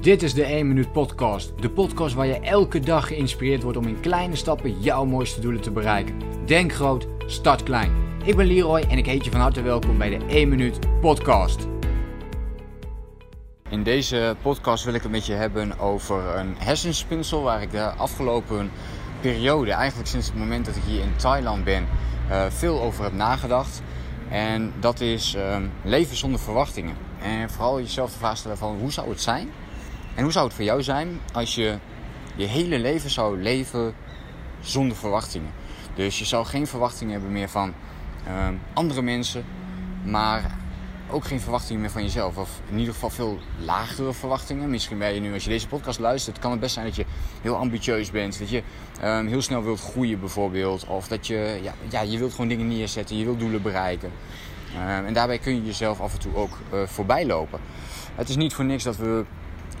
Dit is de 1 Minuut Podcast. De podcast waar je elke dag geïnspireerd wordt om in kleine stappen jouw mooiste doelen te bereiken. Denk groot, start klein. Ik ben Leroy en ik heet je van harte welkom bij de 1 Minuut Podcast. In deze podcast wil ik het met je hebben over een hersenspinsel waar ik de afgelopen periode, eigenlijk sinds het moment dat ik hier in Thailand ben, uh, veel over heb nagedacht. En dat is uh, leven zonder verwachtingen. En vooral jezelf de vraag stellen van hoe zou het zijn en hoe zou het voor jou zijn als je je hele leven zou leven zonder verwachtingen? Dus je zou geen verwachtingen hebben meer van uh, andere mensen, maar ook geen verwachtingen meer van jezelf. Of in ieder geval veel lagere verwachtingen. Misschien ben je nu, als je deze podcast luistert, kan het best zijn dat je heel ambitieus bent. Dat je um, heel snel wilt groeien bijvoorbeeld. Of dat je, ja, ja, je wilt gewoon dingen neerzetten. Je wilt doelen bereiken. Um, en daarbij kun je jezelf af en toe ook uh, voorbij lopen. Het is niet voor niks dat we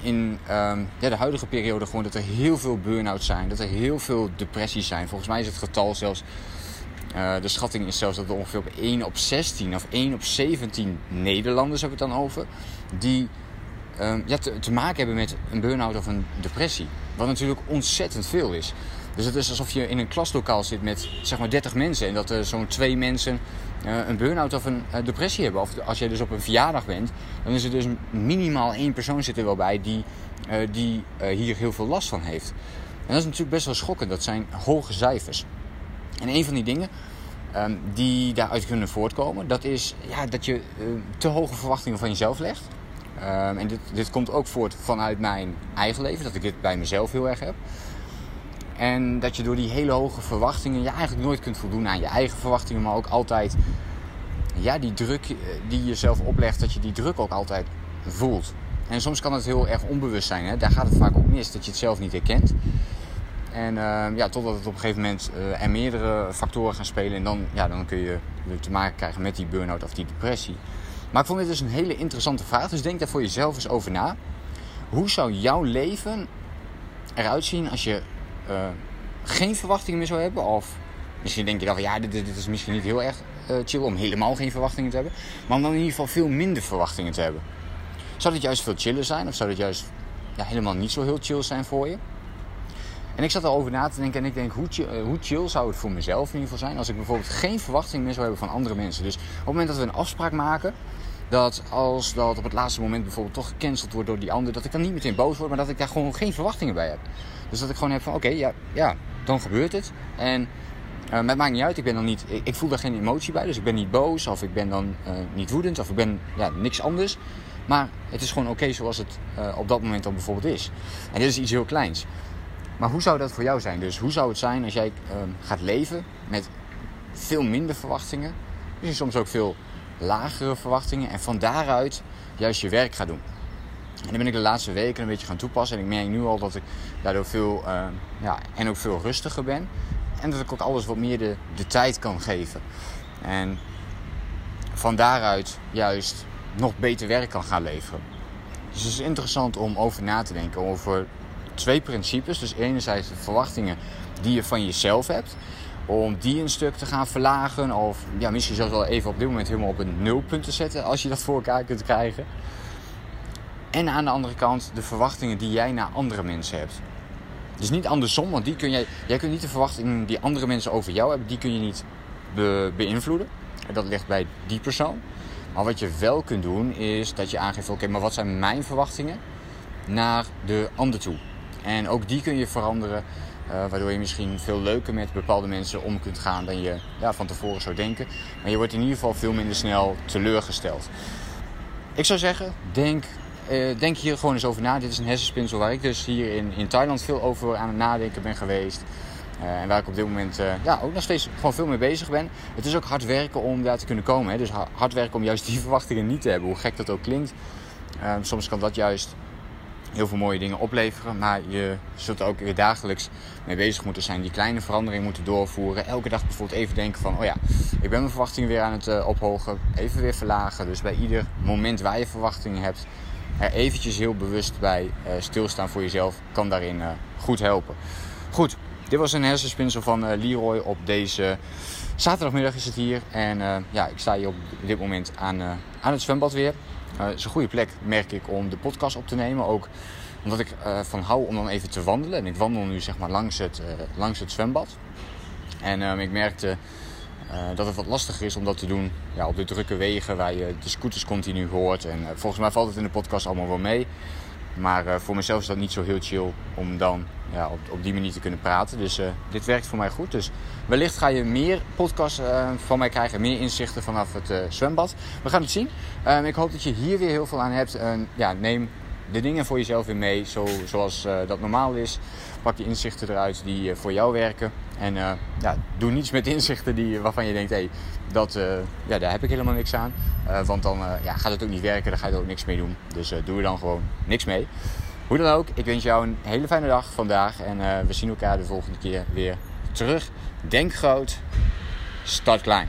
in um, ja, de huidige periode gewoon dat er heel veel burn-outs zijn. Dat er heel veel depressies zijn. Volgens mij is het getal zelfs... Uh, de schatting is zelfs dat er ongeveer op 1 op 16 of 1 op 17 Nederlanders hebben het dan over. Die um, ja, te, te, maken hebben met een burn-out of een depressie. Wat natuurlijk ontzettend veel is. Dus het is alsof je in een klaslokaal zit met zeg maar 30 mensen. En dat er zo'n twee mensen uh, een burn-out of een uh, depressie hebben. Of als je dus op een verjaardag bent, dan is er dus minimaal één persoon zit er wel bij die, uh, die hier heel veel last van heeft. En dat is natuurlijk best wel schokkend. Dat zijn hoge cijfers. En een van die dingen um, die daaruit kunnen voortkomen, dat is ja, dat je te hoge verwachtingen van jezelf legt. Um, en dit, dit komt ook voort vanuit mijn eigen leven, dat ik dit bij mezelf heel erg heb. En dat je door die hele hoge verwachtingen je eigenlijk nooit kunt voldoen aan je eigen verwachtingen, maar ook altijd ja, die druk die je jezelf oplegt, dat je die druk ook altijd voelt. En soms kan het heel erg onbewust zijn, hè? daar gaat het vaak ook mis, dat je het zelf niet herkent. En uh, ja, totdat het op een gegeven moment uh, er meerdere factoren gaan spelen en dan, ja, dan kun je te maken krijgen met die burn-out of die depressie. Maar ik vond dit dus een hele interessante vraag, dus denk daar voor jezelf eens over na. Hoe zou jouw leven eruit zien als je uh, geen verwachtingen meer zou hebben. Of misschien denk je dan ja, dit, dit is misschien niet heel erg uh, chill om helemaal geen verwachtingen te hebben. Maar om dan in ieder geval veel minder verwachtingen te hebben. Zou dit juist veel chiller zijn? Of zou dit juist ja, helemaal niet zo heel chill zijn voor je? En ik zat erover na te denken en ik denk, hoe chill, uh, hoe chill zou het voor mezelf in ieder geval zijn... als ik bijvoorbeeld geen verwachting meer zou hebben van andere mensen. Dus op het moment dat we een afspraak maken... dat als dat op het laatste moment bijvoorbeeld toch gecanceld wordt door die ander... dat ik dan niet meteen boos word, maar dat ik daar gewoon geen verwachtingen bij heb. Dus dat ik gewoon heb van, oké, ja, ja, dan gebeurt het. En uh, het maakt niet uit, ik ben dan niet, ik, voel daar geen emotie bij. Dus ik ben niet boos of ik ben dan uh, niet woedend of ik ben ja, niks anders. Maar het is gewoon oké zoals het uh, op dat moment dan bijvoorbeeld is. En dit is iets heel kleins. Maar hoe zou dat voor jou zijn? Dus hoe zou het zijn als jij gaat leven met veel minder verwachtingen? Misschien soms ook veel lagere verwachtingen. En van daaruit juist je werk gaat doen. En dan ben ik de laatste weken een beetje gaan toepassen. En ik merk nu al dat ik daardoor veel, uh, ja, en ook veel rustiger ben. En dat ik ook alles wat meer de, de tijd kan geven. En van daaruit juist nog beter werk kan gaan leveren. Dus het is interessant om over na te denken over twee principes. Dus enerzijds de verwachtingen die je van jezelf hebt. Om die een stuk te gaan verlagen. Of ja, misschien zelfs wel even op dit moment helemaal op een nulpunt te zetten. Als je dat voor elkaar kunt krijgen. En aan de andere kant de verwachtingen die jij naar andere mensen hebt. Dus niet andersom, want die kun jij, jij kunt niet de verwachtingen die andere mensen over jou hebben, die kun je niet be, beïnvloeden. Dat ligt bij die persoon. Maar wat je wel kunt doen, is dat je aangeeft: oké, maar wat zijn mijn verwachtingen naar de ander toe? En ook die kun je veranderen, uh, waardoor je misschien veel leuker met bepaalde mensen om kunt gaan dan je ja, van tevoren zou denken. Maar je wordt in ieder geval veel minder snel teleurgesteld. Ik zou zeggen, denk uh, denk hier gewoon eens over na. Dit is een hersenspinsel waar ik dus hier in, in Thailand veel over aan het nadenken ben geweest. Uh, en waar ik op dit moment ja, ook nog steeds gewoon veel mee bezig ben. Het is ook hard werken om daar te kunnen komen. Hè? Dus hard werken om juist die verwachtingen niet te hebben. Hoe gek dat ook klinkt. soms kan dat juist heel veel mooie dingen opleveren. Maar je zult er ook weer dagelijks mee bezig moeten zijn. Die kleine veranderingen moeten doorvoeren. Elke dag bijvoorbeeld even denken van... Oh ja, ik ben mijn verwachtingen weer aan het uh, ophogen. Even weer verlagen. Dus bij ieder moment waar je verwachtingen hebt er eventjes heel bewust bij uh, stilstaan voor jezelf kan daarin uh, goed helpen. Goed, dit was een hersenspinsel van Leroy op deze zaterdagmiddag is het hier. En ja, ik sta hier op dit moment aan, aan het zwembad weer. Het is een goede plek, merk ik, om de podcast op te nemen. Ook omdat ik van hou om dan even te wandelen. En ik wandel nu zeg maar langs het, langs het zwembad. En ehm, ik merkte dat het wat lastiger is om dat te doen ja, op de drukke wegen waar je de scooters continu hoort. En volgens mij valt het in de podcast allemaal wel mee. Maar uh, voor mezelf is dat niet zo heel chill om dan ja, op, op die manier te kunnen praten. Dus uh, dit werkt voor mij goed. Dus wellicht ga je meer podcasts uh, van mij krijgen, meer inzichten vanaf het zwembad. We gaan het zien. Ehm, ik hoop dat je hier weer heel veel aan hebt. ja, neem de dingen voor jezelf weer mee, zo, zoals dat normaal is. Pak je inzichten eruit die voor jou werken. En ja, doe niets met inzichten die, waarvan je denkt, hé, hey, dat, ja, daar heb ik helemaal niks aan. want dan ja, gaat het ook niet werken, dan ga je ook niks mee doen. Dus doe er dan gewoon niks mee. Hoe dan ook, ik wens jou een hele fijne dag vandaag. En we zien elkaar de volgende keer weer terug. Denk groot, start klein.